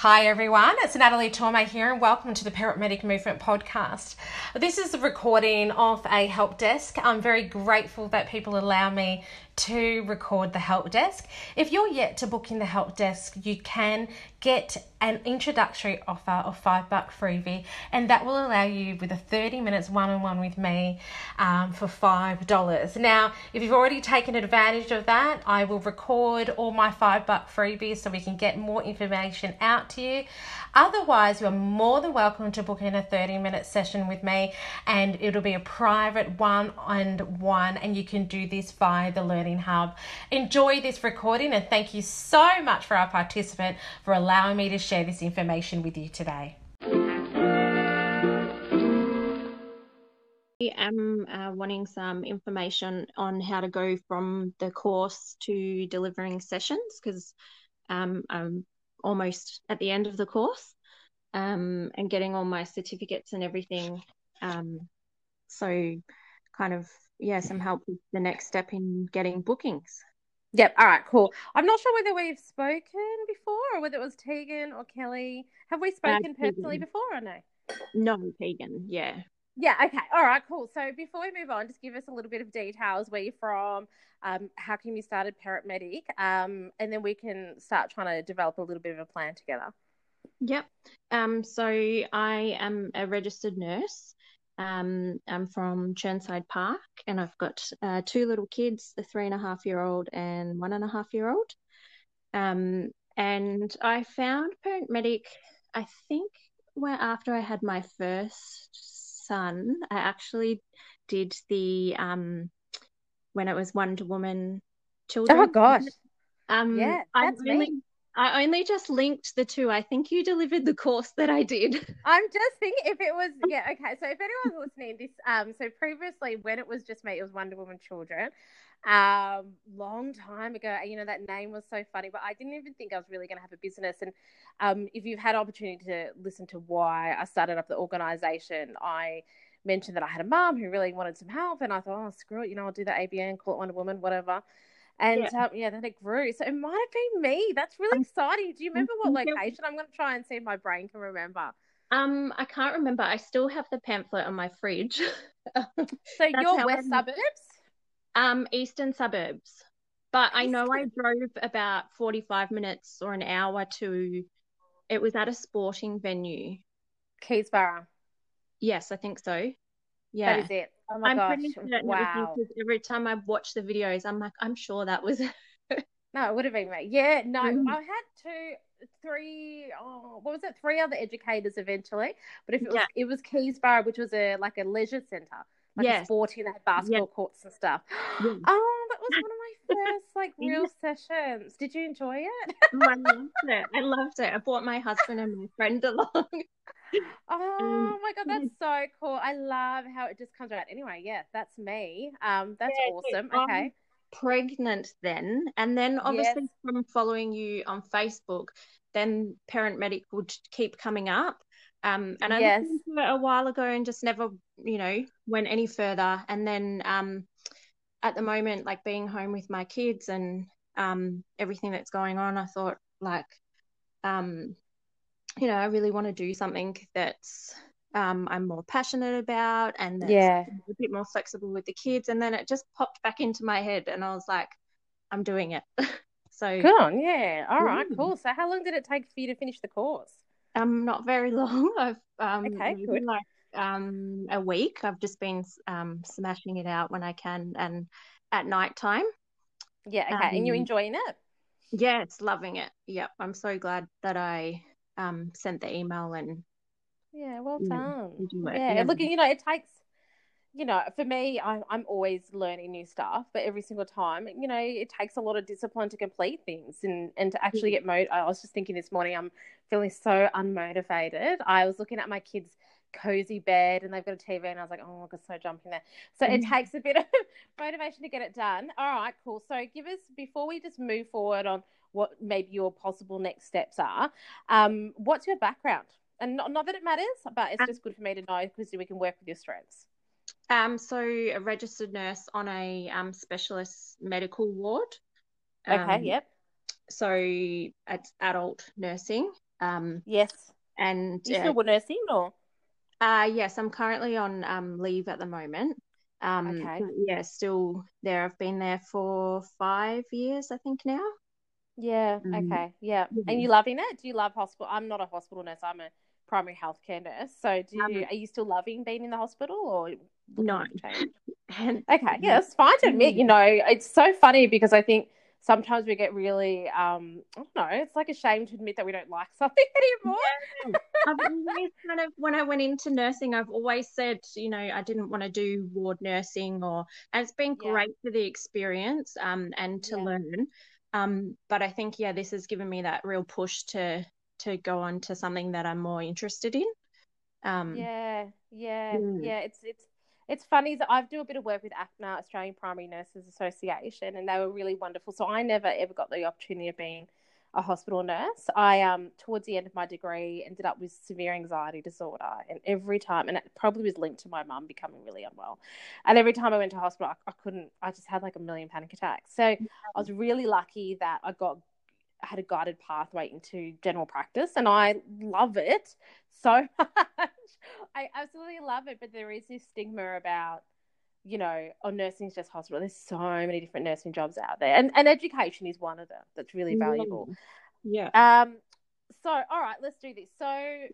Hi everyone, it's Natalie Torme here and welcome to the Parent Medic Movement podcast. This is a recording of a help desk. I'm very grateful that people allow me to record the help desk. If you're yet to book in the help desk, you can get an introductory offer of five buck freebie, and that will allow you with a 30 minutes one on one with me um, for five dollars. Now, if you've already taken advantage of that, I will record all my five buck freebies so we can get more information out to you. Otherwise, you're more than welcome to book in a 30 minute session with me, and it'll be a private one on one, and you can do this via the Learning Hub. Enjoy this recording, and thank you so much for our participant for allowing me to share this information with you today. I am uh, wanting some information on how to go from the course to delivering sessions because um, I'm almost at the end of the course um, and getting all my certificates and everything. Um, so, kind of, yeah, some help with the next step in getting bookings. Yep. All right. Cool. I'm not sure whether we've spoken before or whether it was Tegan or Kelly. Have we spoken uh, personally before or no? No, Tegan. Yeah. Yeah. Okay. All right. Cool. So before we move on, just give us a little bit of details where you're from, um, how come you started Parent Medic, um, and then we can start trying to develop a little bit of a plan together. Yep. Um, so I am a registered nurse. Um, I'm from Chirnside Park, and I've got uh, two little kids, a three and a half year old and one and a half year old. Um, and I found Parent Medic, I think, where after I had my first son, I actually did the um, when it was Wonder Woman children. Oh gosh. Um, yeah, that's I only, me. I only just linked the two. I think you delivered the course that I did. I'm just thinking if it was yeah okay. So if anyone's listening, this um so previously when it was just me, it was Wonder Woman Children, um long time ago. You know that name was so funny, but I didn't even think I was really going to have a business. And um if you've had opportunity to listen to why I started up the organization, I mentioned that I had a mom who really wanted some help, and I thought, oh, screw it, you know, I'll do the ABN, call it Wonder Woman, whatever. And yeah. Um, yeah, then it grew. So it might have been me. That's really exciting. Do you remember what location? I'm going to try and see if my brain can remember. Um, I can't remember. I still have the pamphlet on my fridge. so you're west I'm... suburbs? Um, eastern suburbs. But I know I drove about 45 minutes or an hour to. It was at a sporting venue. Keysborough. Yes, I think so. Yeah. That is it. Oh I'm gosh. pretty certain wow. every time I watch the videos, I'm like, I'm sure that was No, it would have been me. Yeah, no, mm. I had two, three, oh, what was it? Three other educators eventually. But if it was, yeah. it was Keysborough, which was a like a leisure centre, like yes. a sporting, they had basketball yes. courts and stuff. Yes. Oh, was one of my first like real sessions. Did you enjoy it? I loved it. I loved it. I brought my husband and my friend along. Oh my god, that's so cool! I love how it just comes out. Anyway, yeah, that's me. Um, that's yeah, awesome. Okay. pregnant then, and then obviously yes. from following you on Facebook, then Parent Medic would keep coming up. Um, and I yes. listened to it a while ago and just never, you know, went any further. And then um, at the moment, like being home with my kids and um, everything that's going on, I thought like um, you know, I really want to do something that's um, I'm more passionate about and yeah. a bit more flexible with the kids. And then it just popped back into my head and I was like, I'm doing it. so good on, yeah. All right, mm. cool. So how long did it take for you to finish the course? Um, not very long. I've um okay, good. like um a week. I've just been um smashing it out when I can and at night time. Yeah, okay. Um, and you um, enjoying it? Yes, loving it. Yep. I'm so glad that I um, sent the email and yeah, well done. yeah, yeah, look, you know, it takes, you know, for me, I, I'm always learning new stuff, but every single time, you know, it takes a lot of discipline to complete things and and to actually get mode. I was just thinking this morning, I'm feeling so unmotivated. I was looking at my kids' cozy bed and they've got a TV and I was like, oh, I could so jump in there. So mm-hmm. it takes a bit of motivation to get it done. All right, cool. So give us before we just move forward on what maybe your possible next steps are. Um, what's your background? And not, not that it matters, but it's just good for me to know because we can work with your strengths. Um, so a registered nurse on a um, specialist medical ward. Okay. Um, yep. So it's adult nursing. Um, yes. And you still uh, nursing or? Uh, yes, I'm currently on um, leave at the moment. Um, okay. Yeah, still there. I've been there for five years, I think now. Yeah. Um, okay. Yeah. yeah. And you loving it? Do you love hospital? I'm not a hospital nurse. I'm a primary healthcare nurse. So, do you, um, are you still loving being in the hospital or no? okay. Yeah, it's fine to admit. You know, it's so funny because I think sometimes we get really um I don't know, it's like a shame to admit that we don't like something anymore. Yeah. I've always kind of when I went into nursing, I've always said, you know, I didn't want to do ward nursing or and it's been yeah. great for the experience um and to yeah. learn. Um, but I think yeah, this has given me that real push to to go on to something that I'm more interested in. Um, yeah, yeah, mm. yeah. It's it's it's funny that I do a bit of work with APNA, Australian Primary Nurses Association, and they were really wonderful. So I never ever got the opportunity of being a hospital nurse. I um towards the end of my degree ended up with severe anxiety disorder, and every time, and it probably was linked to my mum becoming really unwell, and every time I went to hospital, I, I couldn't. I just had like a million panic attacks. So I was really lucky that I got had a guided pathway into general practice, and I love it so much. I absolutely love it, but there is this stigma about, you know, oh, nursing is just hospital. There's so many different nursing jobs out there, and and education is one of them that's really valuable. Yeah. Um. So, all right, let's do this. So,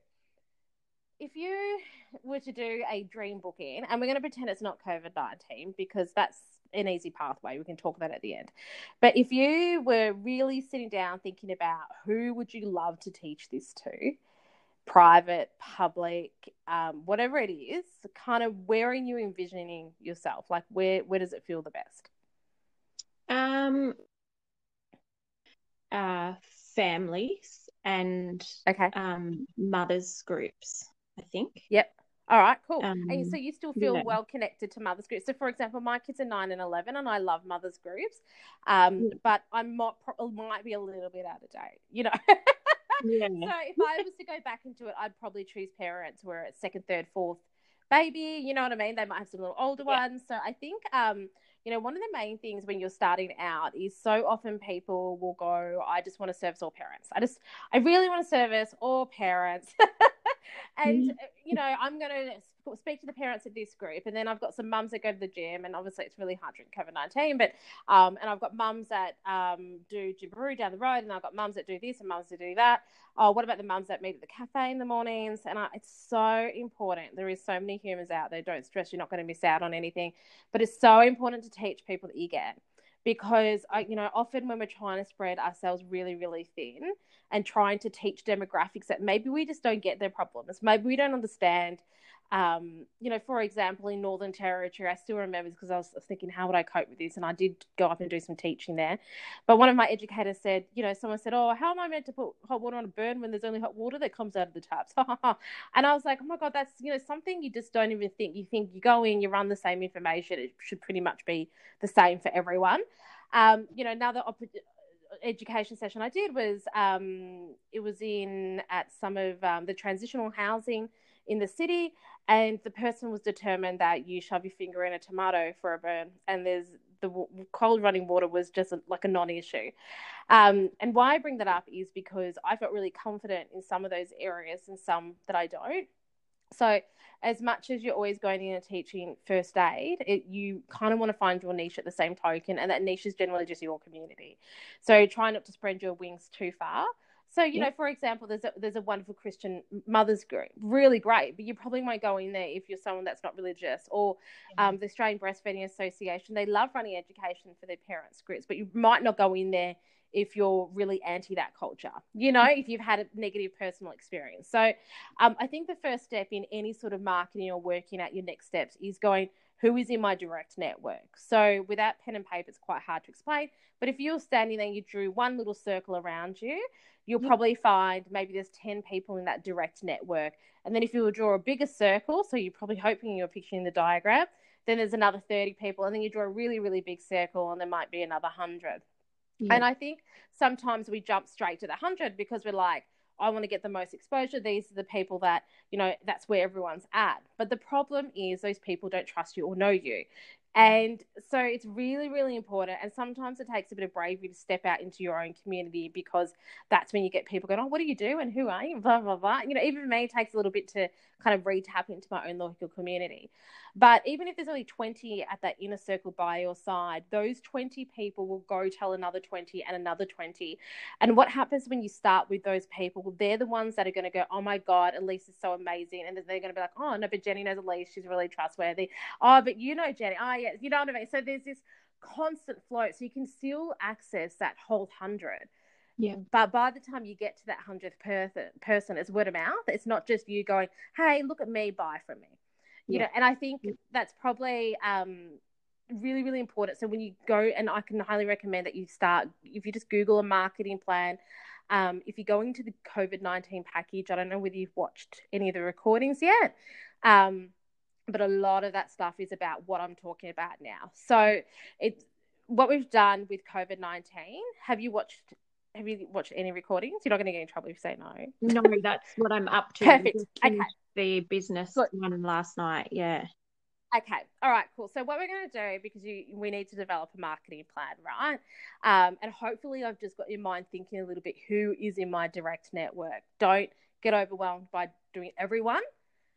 if you were to do a dream booking, and we're going to pretend it's not COVID nineteen because that's an easy pathway. We can talk about it at the end. But if you were really sitting down thinking about who would you love to teach this to, private, public, um, whatever it is, kind of where are you envisioning yourself? Like where where does it feel the best? Um uh families and okay. um mothers groups, I think. Yep. All right, cool. Um, so you still feel yeah. well connected to mothers groups. So, for example, my kids are nine and eleven, and I love mothers groups, um, yeah. but I might might be a little bit out of date, you know. Yeah. So if I was to go back into it, I'd probably choose parents where it's second, third, fourth baby. You know what I mean? They might have some little older yeah. ones. So I think, um, you know, one of the main things when you're starting out is so often people will go, I just want to service all parents. I just, I really want to service all parents. and, mm-hmm. you know, I'm going to speak to the parents of this group, and then I've got some mums that go to the gym, and obviously it's really hard during COVID nineteen. But um, and I've got mums that um do Gymbaroo down the road, and I've got mums that do this and mums that do that. Oh, what about the mums that meet at the cafe in the mornings? And I, it's so important. There is so many humans out there. Don't stress; you're not going to miss out on anything. But it's so important to teach people that you get because I, you know, often when we're trying to spread ourselves really, really thin and trying to teach demographics that maybe we just don't get their problems, maybe we don't understand um, you know, for example, in Northern Territory, I still remember because I was thinking, how would I cope with this? And I did go up and do some teaching there. But one of my educators said, you know, someone said, oh, how am I meant to put hot water on a burn when there's only hot water that comes out of the taps? and I was like, oh my God, that's, you know, something you just don't even think. You think you go in, you run the same information. It should pretty much be the same for everyone. Um, you know, another opportunity education session I did was um, it was in at some of um, the transitional housing in the city, and the person was determined that you shove your finger in a tomato for a burn, and there's the cold running water was just a, like a non-issue. Um, and why I bring that up is because I felt really confident in some of those areas and some that I don't. So, as much as you're always going in and teaching first aid, it, you kind of want to find your niche at the same token, and that niche is generally just your community. So, try not to spread your wings too far. So you know, for example, there's a there's a wonderful Christian mothers group, really great, but you probably won't go in there if you're someone that's not religious. Or um, the Australian Breastfeeding Association, they love running education for their parents groups, but you might not go in there if you're really anti that culture. You know, if you've had a negative personal experience. So um, I think the first step in any sort of marketing or working at your next steps is going who is in my direct network. So without pen and paper, it's quite hard to explain. But if you're standing there, you drew one little circle around you, you'll probably find maybe there's 10 people in that direct network. And then if you draw a bigger circle, so you're probably hoping you're picturing the diagram, then there's another 30 people. And then you draw a really, really big circle, and there might be another 100. Yep. And I think sometimes we jump straight to the 100 because we're like, I want to get the most exposure. These are the people that, you know, that's where everyone's at. But the problem is those people don't trust you or know you. And so it's really, really important. And sometimes it takes a bit of bravery to step out into your own community because that's when you get people going, Oh, what do you do? And who are you? Blah, blah, blah. You know, even me, it takes a little bit to kind of re tap into my own local community. But even if there's only 20 at that inner circle by your side, those 20 people will go tell another 20 and another 20. And what happens when you start with those people? They're the ones that are going to go, oh my God, Elise is so amazing. And they're going to be like, oh, no, but Jenny knows Elise. She's really trustworthy. Oh, but you know Jenny. Oh, yeah. You know what I mean? So there's this constant flow. So you can still access that whole hundred. Yeah. But by the time you get to that hundredth person, person, it's word of mouth. It's not just you going, "Hey, look at me, buy from me." You yeah. know, and I think that's probably um, really, really important. So when you go, and I can highly recommend that you start if you just Google a marketing plan. Um, if you're going to the COVID nineteen package, I don't know whether you've watched any of the recordings yet. Um, but a lot of that stuff is about what I'm talking about now. So it's what we've done with COVID nineteen. Have you watched have you watched any recordings? You're not going to get in trouble if you say no. No, that's what I'm up to. Perfect. Okay. The business Good. one last night. Yeah. Okay. All right. Cool. So what we're going to do because you we need to develop a marketing plan, right? Um, and hopefully I've just got your mind thinking a little bit. Who is in my direct network? Don't get overwhelmed by doing everyone.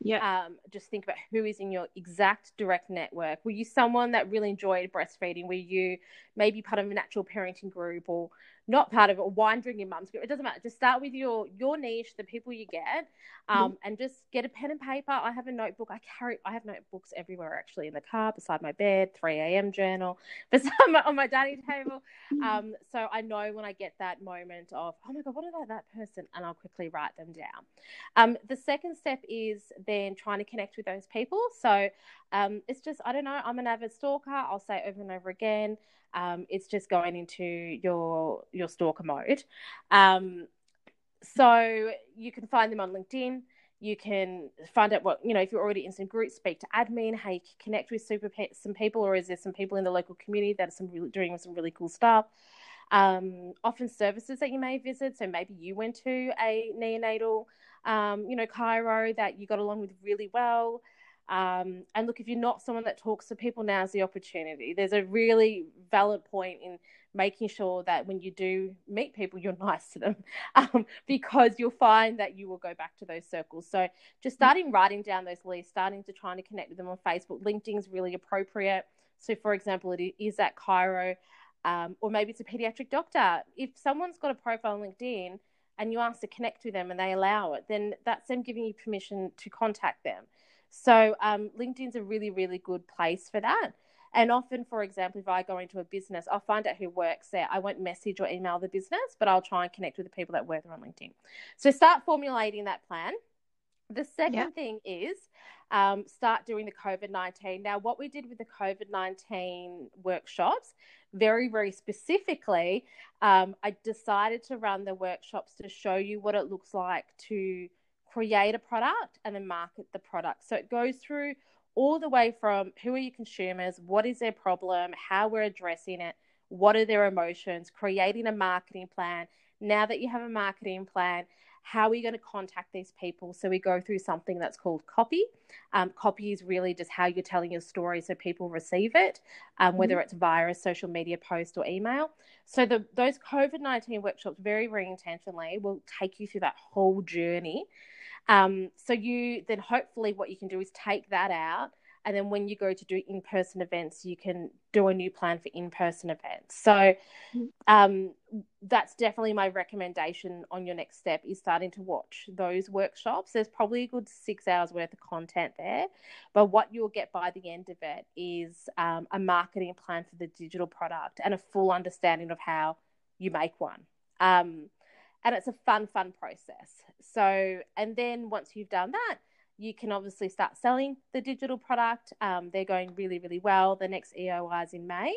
Yeah. Um, just think about who is in your exact direct network. Were you someone that really enjoyed breastfeeding? Were you maybe part of a natural parenting group or not part of it, or wine drinking mums group? It doesn't matter. Just start with your your niche, the people you get, um, mm and just get a pen and paper. I have a notebook. I carry. I have notebooks everywhere, actually, in the car, beside my bed, three a.m. journal, beside my, on my dining table. Mm. Um, so I know when I get that moment of, oh my god, what about that person, and I'll quickly write them down. Um, the second step is then trying to connect with those people. So um, it's just I don't know. I'm an avid stalker. I'll say over and over again. Um, it's just going into your your stalker mode. Um, so you can find them on LinkedIn. You can find out what you know if you're already in some groups. Speak to admin. How you can connect with super pe- some people, or is there some people in the local community that are some really, doing some really cool stuff? Um, often services that you may visit. So maybe you went to a neonatal, um, you know, chiro that you got along with really well. Um, and look, if you're not someone that talks to people, now's the opportunity. There's a really valid point in making sure that when you do meet people, you're nice to them um, because you'll find that you will go back to those circles. So just starting writing down those lists, starting to try to connect with them on Facebook. LinkedIn is really appropriate. So, for example, it is that chiro, um, or maybe it's a pediatric doctor. If someone's got a profile on LinkedIn and you ask to connect with them and they allow it, then that's them giving you permission to contact them. So um, LinkedIn's a really, really good place for that. And often, for example, if I go into a business, I'll find out who works there. I won't message or email the business, but I'll try and connect with the people that work there on LinkedIn. So start formulating that plan. The second yeah. thing is um, start doing the COVID 19. Now, what we did with the COVID 19 workshops, very, very specifically, um, I decided to run the workshops to show you what it looks like to create a product and then market the product. So it goes through all the way from who are your consumers, what is their problem, how we're addressing it, what are their emotions, creating a marketing plan. Now that you have a marketing plan, how are we going to contact these people? So we go through something that's called copy. Um, copy is really just how you're telling your story so people receive it, um, whether mm-hmm. it's via a social media post or email. So the, those COVID 19 workshops, very, very intentionally, will take you through that whole journey um, so you then hopefully what you can do is take that out and then when you go to do in-person events you can do a new plan for in-person events. So um, that's definitely my recommendation on your next step is starting to watch those workshops. There's probably a good six hours worth of content there but what you'll get by the end of it is um, a marketing plan for the digital product and a full understanding of how you make one. Um, and it's a fun, fun process. So, and then once you've done that, you can obviously start selling the digital product. Um, they're going really, really well. The next EOI is in May.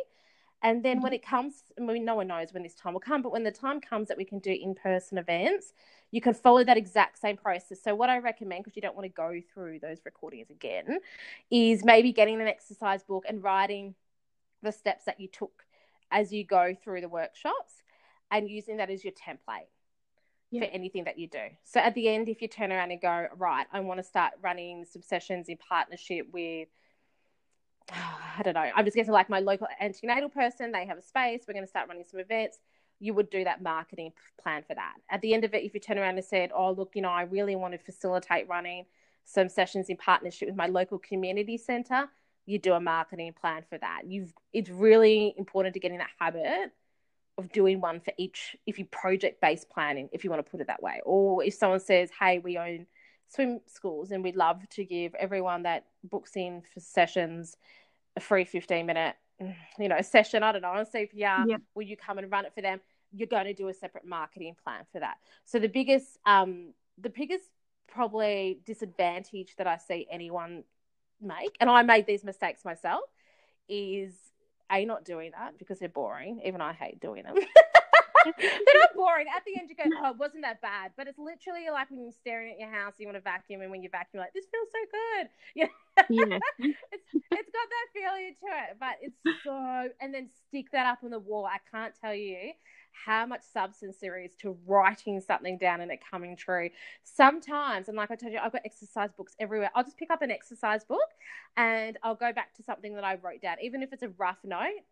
And then when mm-hmm. it comes, I mean, no one knows when this time will come, but when the time comes that we can do in person events, you can follow that exact same process. So, what I recommend, because you don't want to go through those recordings again, is maybe getting an exercise book and writing the steps that you took as you go through the workshops and using that as your template yeah. for anything that you do. So at the end, if you turn around and go, right, I want to start running some sessions in partnership with I don't know. I'm just getting like my local antenatal person. They have a space. We're going to start running some events. You would do that marketing plan for that. At the end of it, if you turn around and said, "Oh, look, you know, I really want to facilitate running some sessions in partnership with my local community center, you do a marketing plan for that. You've it's really important to get in that habit of doing one for each if you project based planning, if you want to put it that way. Or if someone says, Hey, we own swim schools and we'd love to give everyone that books in for sessions a free 15 minute you know session i don't know on cpr yeah. will you come and run it for them you're going to do a separate marketing plan for that so the biggest um the biggest probably disadvantage that i see anyone make, and I made these mistakes myself, is a not doing that because they're boring. Even I hate doing them. they're not boring. At the end, you go, "Oh, it wasn't that bad." But it's literally like when you're staring at your house, you want to vacuum, and when you vacuum, like, "This feels so good." Yeah, yeah. it's it's got that feeling to it, but it's so. And then stick that up on the wall. I can't tell you how much substance there is to writing something down and it coming true. Sometimes, and like I told you, I've got exercise books everywhere. I'll just pick up an exercise book and I'll go back to something that I wrote down, even if it's a rough note.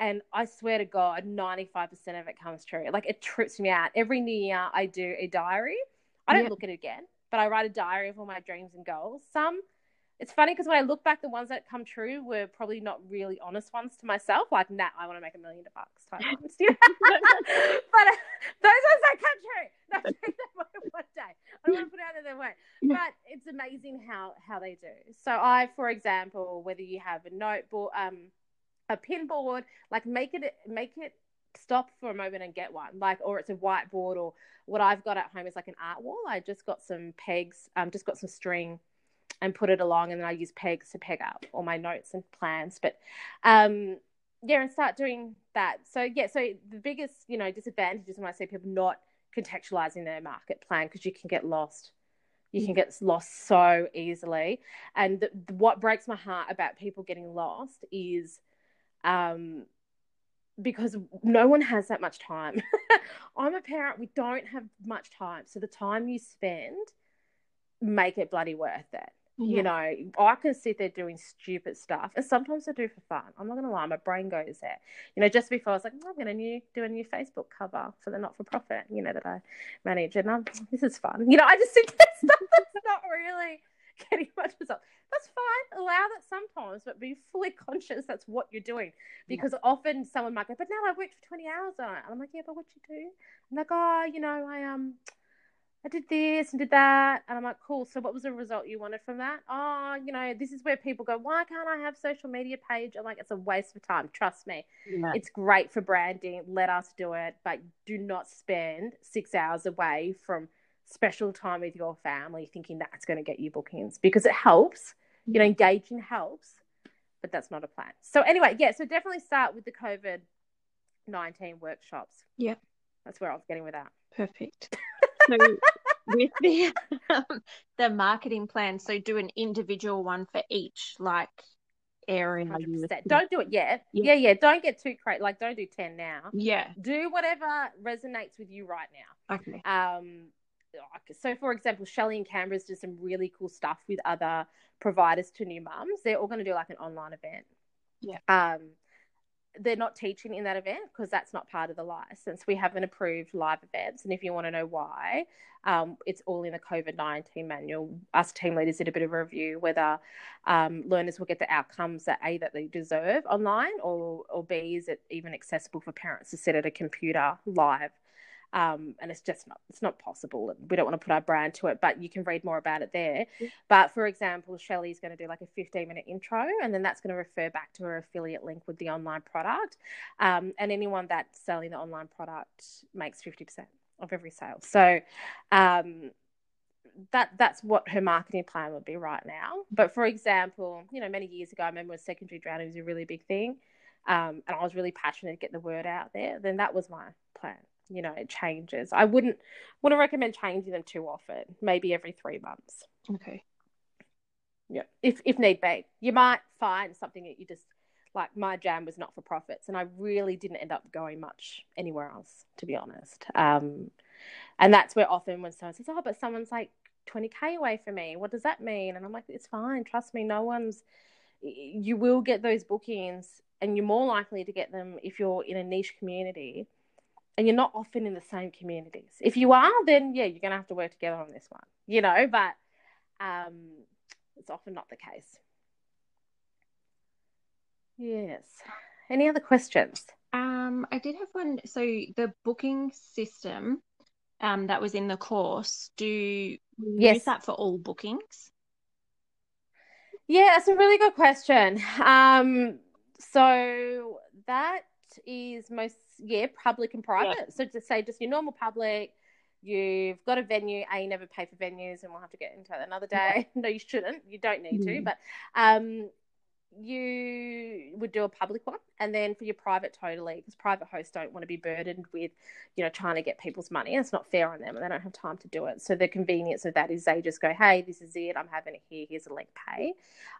And I swear to God, 95% of it comes true. Like it trips me out. Every new year, I do a diary. I don't look at it again, but I write a diary of all my dreams and goals. Some it's funny because when I look back, the ones that come true were probably not really honest ones to myself. Like, nah, I want to make a million bucks type ones. But uh, those ones that come true. No, one day. I don't want to put out there way. But it's amazing how how they do. So I, for example, whether you have a notebook, um, a pin board, like make it make it stop for a moment and get one like or it's a whiteboard or what i've got at home is like an art wall i just got some pegs um just got some string and put it along, and then I use pegs to peg up all my notes and plans. But um, yeah, and start doing that. So yeah, so the biggest you know disadvantage is when I see people not contextualizing their market plan because you can get lost. You can get lost so easily, and the, the, what breaks my heart about people getting lost is um, because no one has that much time. I'm a parent, we don't have much time. So the time you spend, make it bloody worth it. Yeah. You know, I can sit there doing stupid stuff, and sometimes I do for fun. I'm not gonna lie, my brain goes there. You know, just before I was like, oh, I'm gonna new do a new Facebook cover for the not for profit, you know, that I manage, and I'm this is fun. You know, I just think that stuff that's not really getting much result. That's fine. Allow that sometimes, but be fully conscious that's what you're doing. Because yeah. often someone might go, but now I've worked for 20 hours on it. And I'm like, yeah, but what you do? I'm like, oh, you know, I um I did this and did that. And I'm like, cool. So what was the result you wanted from that? Oh, you know, this is where people go, why can't I have social media page? I'm like, it's a waste of time. Trust me. Yeah. It's great for branding. Let us do it. But do not spend six hours away from special time with your family thinking that's going to get you bookings because it helps. You know, mm-hmm. engaging helps, but that's not a plan. So anyway, yeah, so definitely start with the COVID 19 workshops. Yeah. That's where I was getting with that. Perfect. so with the um, the marketing plan, so do an individual one for each like area. Don't do it yet. Yeah. yeah, yeah. Don't get too crazy. Like, don't do ten now. Yeah. Do whatever resonates with you right now. Okay. Um. So, for example, Shelley and Canberra's do some really cool stuff with other providers to new mums. They're all going to do like an online event. Yeah. Um they're not teaching in that event because that's not part of the license. We haven't approved live events, and if you want to know why, um, it's all in the COVID nineteen manual. Us team leaders did a bit of a review whether um, learners will get the outcomes that a that they deserve online, or or b is it even accessible for parents to sit at a computer live um, and it's just not it's not possible. We don't want to put our brand to it, but you can read more about it there. Yeah. But for example, Shelley's going to do like a 15 minute intro, and then that's going to refer back to her affiliate link with the online product. Um, and anyone that's selling the online product makes 50% of every sale. So um, that that's what her marketing plan would be right now. But for example, you know, many years ago, I remember when secondary drowning was a really big thing, um, and I was really passionate to get the word out there. Then that was my plan you know, it changes. I wouldn't wouldn't recommend changing them too often. Maybe every three months. Okay. Yeah, if if need be, you might find something that you just like. My jam was not for profits, and I really didn't end up going much anywhere else, to be honest. Um, and that's where often when someone says, "Oh, but someone's like 20k away from me," what does that mean? And I'm like, "It's fine. Trust me. No one's." you will get those bookings and you're more likely to get them if you're in a niche community and you're not often in the same communities. If you are, then yeah, you're going to have to work together on this one, you know, but um, it's often not the case. Yes. Any other questions? Um, I did have one. So the booking system um, that was in the course, do you yes. use that for all bookings? Yeah, that's a really good question. Um, so that is most yeah public and private. Yeah. So to say just your normal public, you've got a venue. A, you never pay for venues, and we'll have to get into that another day. Yeah. no, you shouldn't. You don't need mm. to. But um, you would do a public one and then for your private totally because private hosts don't want to be burdened with you know trying to get people's money it's not fair on them and they don't have time to do it. So the convenience of that is they just go hey this is it i'm having it here here's a link pay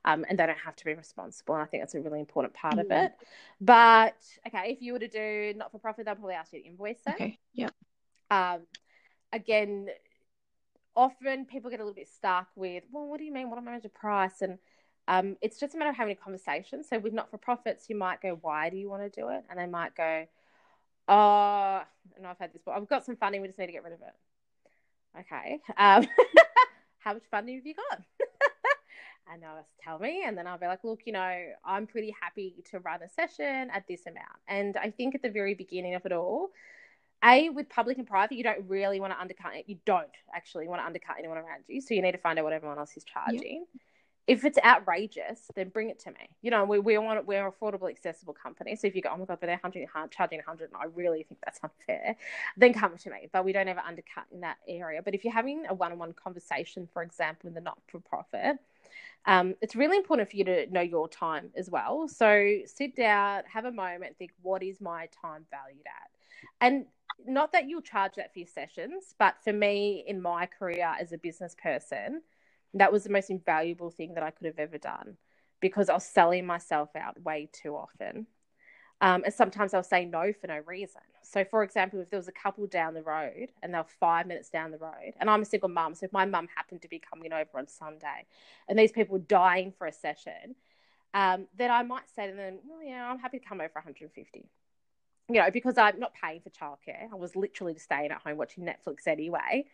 um, and they don't have to be responsible and i think that's a really important part mm-hmm. of it. But okay if you were to do not for profit they'll probably ask you to invoice that okay yeah. Um, again often people get a little bit stuck with well what do you mean? What am i meant to price? And um, it's just a matter of having a conversation. So with not for profits, you might go, "Why do you want to do it?" And they might go, "Oh, and I've had this, but I've got some funding. We just need to get rid of it." Okay. Um, how much funding have you got? and they'll just tell me, and then I'll be like, "Look, you know, I'm pretty happy to run a session at this amount." And I think at the very beginning of it all, a with public and private, you don't really want to undercut. You don't actually want to undercut anyone around you, so you need to find out what everyone else is charging. If it's outrageous, then bring it to me. You know, we, we want we're an affordable, accessible company. So if you go, oh my god, but they're hundred charging hundred, and I really think that's unfair, then come to me. But we don't ever undercut in that area. But if you're having a one-on-one conversation, for example, in the not-for-profit, um, it's really important for you to know your time as well. So sit down, have a moment, think, what is my time valued at? And not that you'll charge that for your sessions, but for me in my career as a business person that was the most invaluable thing that I could have ever done because I was selling myself out way too often. Um, and sometimes I'll say no for no reason. So, for example, if there was a couple down the road and they're five minutes down the road, and I'm a single mum, so if my mum happened to be coming over on Sunday and these people were dying for a session, um, then I might say to them, oh, yeah, I'm happy to come over for 150. You know, because I'm not paying for childcare. I was literally just staying at home watching Netflix anyway.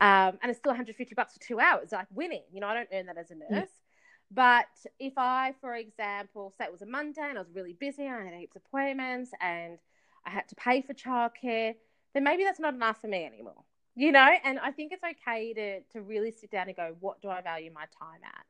Um, and it's still 150 bucks for two hours, like winning. You know, I don't earn that as a nurse. Yeah. But if I, for example, say it was a Monday and I was really busy, I had heaps of appointments and I had to pay for childcare, then maybe that's not enough for me anymore. You know, and I think it's okay to to really sit down and go, what do I value my time at?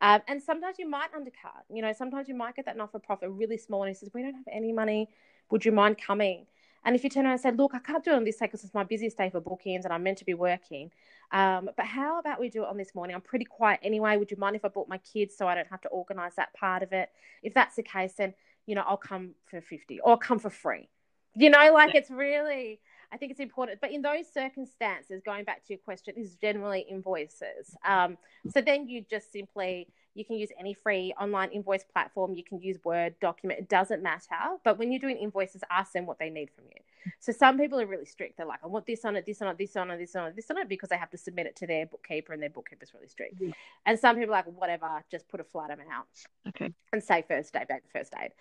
Um, and sometimes you might undercut. You know, sometimes you might get that not for profit really small, and he says, "We don't have any money. Would you mind coming?" And if you turn around and say, look, I can't do it on this day because it's my busiest day for bookings and I'm meant to be working. Um, but how about we do it on this morning? I'm pretty quiet anyway. Would you mind if I brought my kids so I don't have to organize that part of it? If that's the case, then, you know, I'll come for 50 or I'll come for free. You know, like it's really, I think it's important. But in those circumstances, going back to your question, is generally invoices. Um, so then you just simply you can use any free online invoice platform. You can use Word document. It doesn't matter. But when you're doing invoices, ask them what they need from you. So some people are really strict. They're like, I want this on it, this on it, this on it, this on it, this on it, because they have to submit it to their bookkeeper, and their bookkeeper's really strict. Yeah. And some people are like, whatever, just put a flat amount. Okay. And say first aid, back first aid.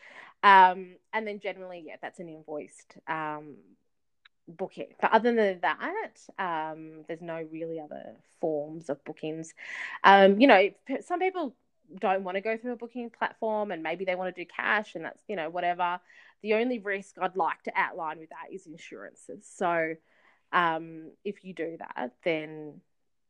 Um, and then generally, yeah, that's an invoiced um, booking. But other than that, um, there's no really other forms of bookings. Um, you know, some people don't want to go through a booking platform and maybe they want to do cash and that's you know whatever. The only risk i'd like to outline with that is insurances. So um, if you do that then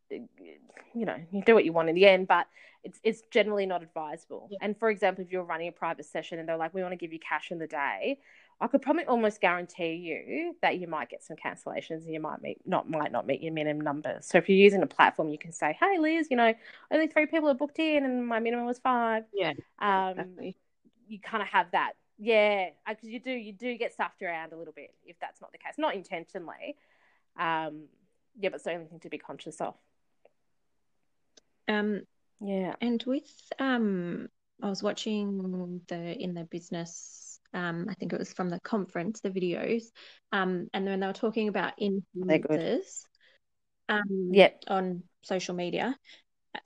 you know you do what you want in the end but it's it's generally not advisable. Yeah. and for example if you're running a private session and they're like we want to give you cash in the day I could probably almost guarantee you that you might get some cancellations and you might meet not might not meet your minimum numbers. So if you're using a platform, you can say, "Hey, Liz, you know, only three people are booked in, and my minimum was five. Yeah, um, exactly. You kind of have that, yeah, because you do you do get stuffed around a little bit if that's not the case, not intentionally. Um, yeah, but it's the only thing to be conscious of. Um, yeah, and with um, I was watching the in the business um, I think it was from the conference, the videos, um, and then they were talking about influencers um, yep. on social media.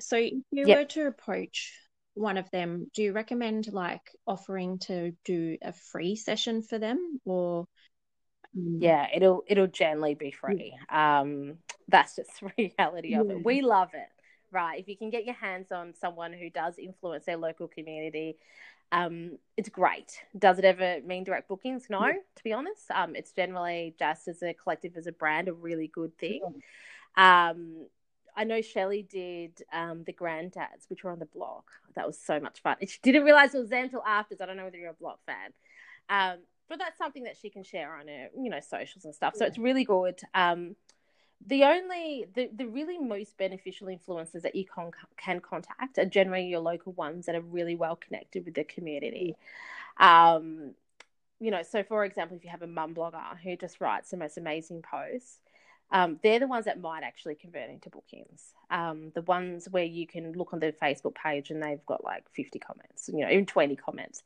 So if you yep. were to approach one of them, do you recommend like offering to do a free session for them or? Um... Yeah, it'll it'll generally be free. Um, that's just the reality of yeah. it. We love it, right? If you can get your hands on someone who does influence their local community, um, it's great. Does it ever mean direct bookings? No, yeah. to be honest. Um, it's generally just as a collective, as a brand, a really good thing. Um, I know Shelley did um, the granddads, which were on the block. That was so much fun. she didn't realize it was them until after. I don't know whether you're a block fan. Um, but that's something that she can share on her, you know, socials and stuff. So it's really good. Um, the only, the, the really most beneficial influencers that you con- can contact are generally your local ones that are really well connected with the community. Um, you know, so for example, if you have a mum blogger who just writes the most amazing posts, um, they're the ones that might actually convert into bookings. Um, the ones where you can look on their Facebook page and they've got like 50 comments, you know, even 20 comments.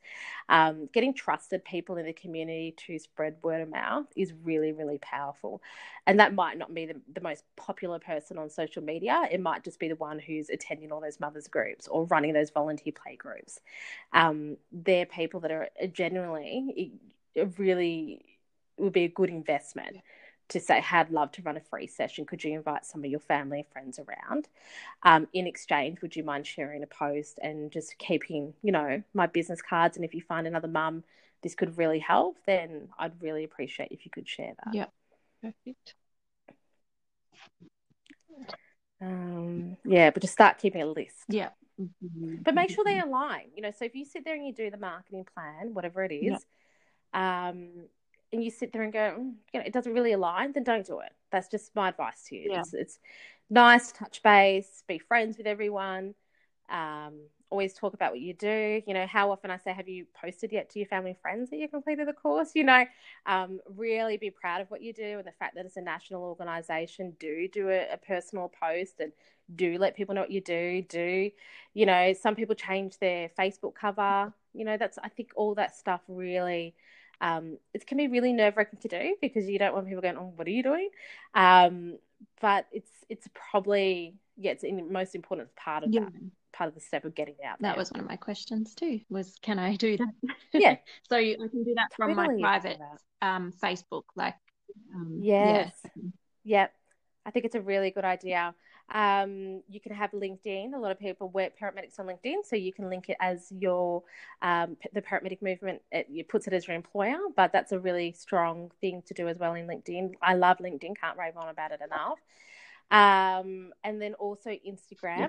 Um, getting trusted people in the community to spread word of mouth is really, really powerful. And that might not be the, the most popular person on social media. It might just be the one who's attending all those mothers groups or running those volunteer play groups. Um, they're people that are genuinely, really would be a good investment to say, I'd love to run a free session. Could you invite some of your family and friends around? Um, in exchange, would you mind sharing a post and just keeping, you know, my business cards? And if you find another mum, this could really help. Then I'd really appreciate if you could share that. Yeah, perfect. Um, yeah, but just start keeping a list. Yeah. But make sure they align. You know, so if you sit there and you do the marketing plan, whatever it is, yeah. um, and you sit there and go, mm, you know, it doesn't really align, then don't do it. That's just my advice to you. Yeah. It's, it's nice to touch base, be friends with everyone, um, always talk about what you do. You know, how often I say, have you posted yet to your family and friends that you completed the course? You know, um, really be proud of what you do and the fact that it's a national organisation. Do do a, a personal post and do let people know what you do. Do, you know, some people change their Facebook cover. You know, that's I think all that stuff really um, it can be really nerve wracking to do because you don't want people going, "Oh, what are you doing?" Um, but it's it's probably yeah, it's the most important part of yeah. that part of the step of getting out. There. That was one of my questions too. Was can I do that? Yeah. so I can do that from totally my private um, Facebook, like. Um, yes. Yeah. Yep. I think it's a really good idea. Um, you can have LinkedIn. A lot of people work paramedics on LinkedIn, so you can link it as your um, the Parent Medic movement. It, it, puts it as your employer, but that's a really strong thing to do as well in LinkedIn. I love LinkedIn. Can't rave on about it enough. Um, and then also Instagram.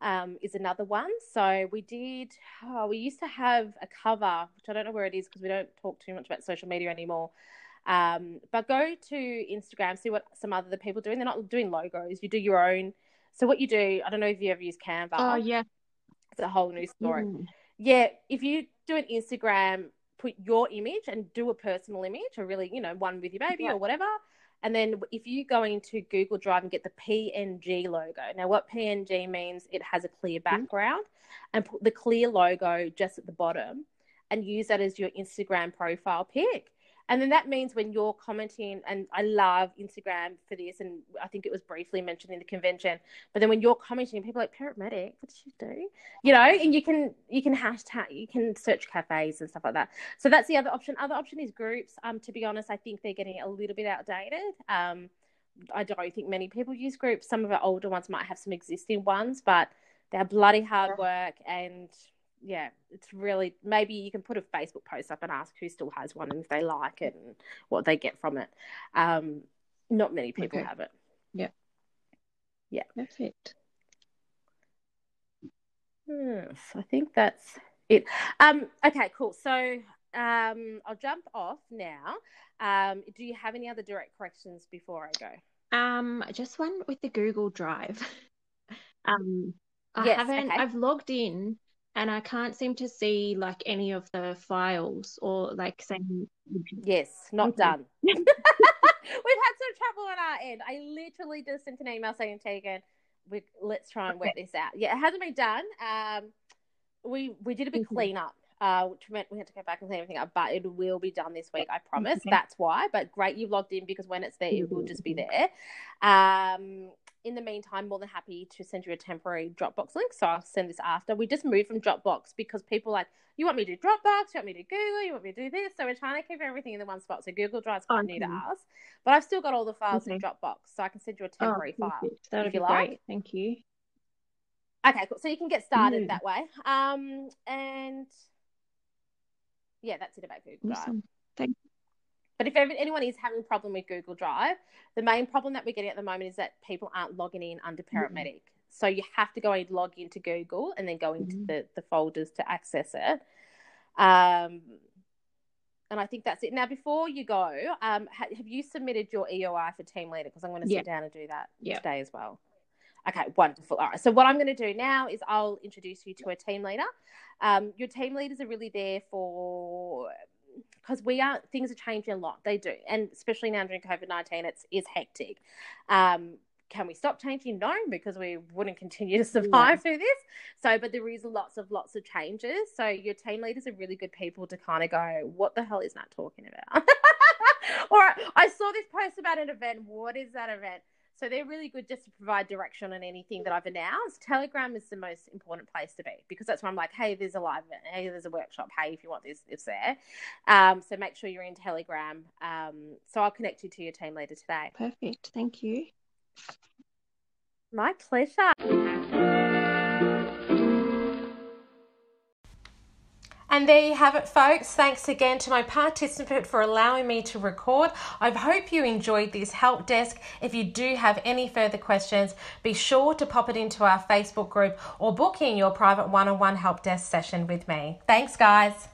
Um, is another one. So we did, oh, we used to have a cover, which I don't know where it is because we don't talk too much about social media anymore. Um, but go to Instagram, see what some other people doing. They're not doing logos. You do your own. So what you do, I don't know if you ever use Canva. Oh yeah, it's a whole new story. Mm. Yeah, if you do an Instagram, put your image and do a personal image, or really, you know, one with your baby yeah. or whatever. And then if you go into Google Drive and get the PNG logo. Now, what PNG means, it has a clear mm-hmm. background, mm. and put the clear logo just at the bottom, and use that as your Instagram profile pic. And then that means when you're commenting, and I love Instagram for this, and I think it was briefly mentioned in the convention. But then when you're commenting, people are like Parent Medic, what did you do? You know, and you can you can hashtag, you can search cafes and stuff like that. So that's the other option. Other option is groups. Um, to be honest, I think they're getting a little bit outdated. Um, I don't think many people use groups. Some of our older ones might have some existing ones, but they're bloody hard work and yeah, it's really maybe you can put a Facebook post up and ask who still has one and if they like it and what they get from it. Um, not many people okay. have it. Yeah. Yeah. Perfect. Yes, I think that's it. Um, okay, cool. So um, I'll jump off now. Um, do you have any other direct questions before I go? Um, just one with the Google Drive. um, I yes, haven't. Okay. I've logged in, and I can't seem to see like any of the files or like saying yes, not done. We've had some trouble on our end. I literally just sent an email saying Tegan, we let's try and work this out. Yeah, it hasn't been done. Um, we we did a big mm-hmm. cleanup. Uh, which meant we had to go back and clean everything up, but it will be done this week, I promise. Okay. That's why. But great, you've logged in because when it's there, it will just be mm-hmm. there. Um, in the meantime, more than happy to send you a temporary Dropbox link. So I'll send this after. We just moved from Dropbox because people like, you want me to do Dropbox, you want me to do Google, you want me to do this. So we're trying to keep everything in the one spot. So Google Drive's quite okay. new to us. But I've still got all the files okay. in Dropbox. So I can send you a temporary oh, file. That would be like. great. Thank you. Okay, cool. So you can get started mm. that way. Um, and yeah, that's it about Google awesome. Drive. Thank you. But if anyone is having a problem with Google Drive, the main problem that we're getting at the moment is that people aren't logging in under Parent Medic. Mm-hmm. So you have to go and log into Google and then go into mm-hmm. the, the folders to access it. Um, and I think that's it. Now, before you go, um, ha- have you submitted your EOI for team leader? Because I'm going to sit down and do that yep. today as well. Okay, wonderful. All right. So what I'm going to do now is I'll introduce you to a team leader. Um, your team leaders are really there for because we are things are changing a lot. They do, and especially now during COVID nineteen, it's is hectic. Um, can we stop changing? No, because we wouldn't continue to survive through this. So, but there is lots of lots of changes. So your team leaders are really good people to kind of go, what the hell is that talking about? or I saw this post about an event. What is that event? So they're really good just to provide direction on anything that I've announced. Telegram is the most important place to be because that's where I'm like, hey, there's a live event, hey, there's a workshop, hey, if you want this, it's there. Um, so make sure you're in Telegram. Um, so I'll connect you to your team leader today. Perfect. Thank you. My pleasure. And there you have it, folks. Thanks again to my participant for allowing me to record. I hope you enjoyed this help desk. If you do have any further questions, be sure to pop it into our Facebook group or book in your private one on one help desk session with me. Thanks, guys.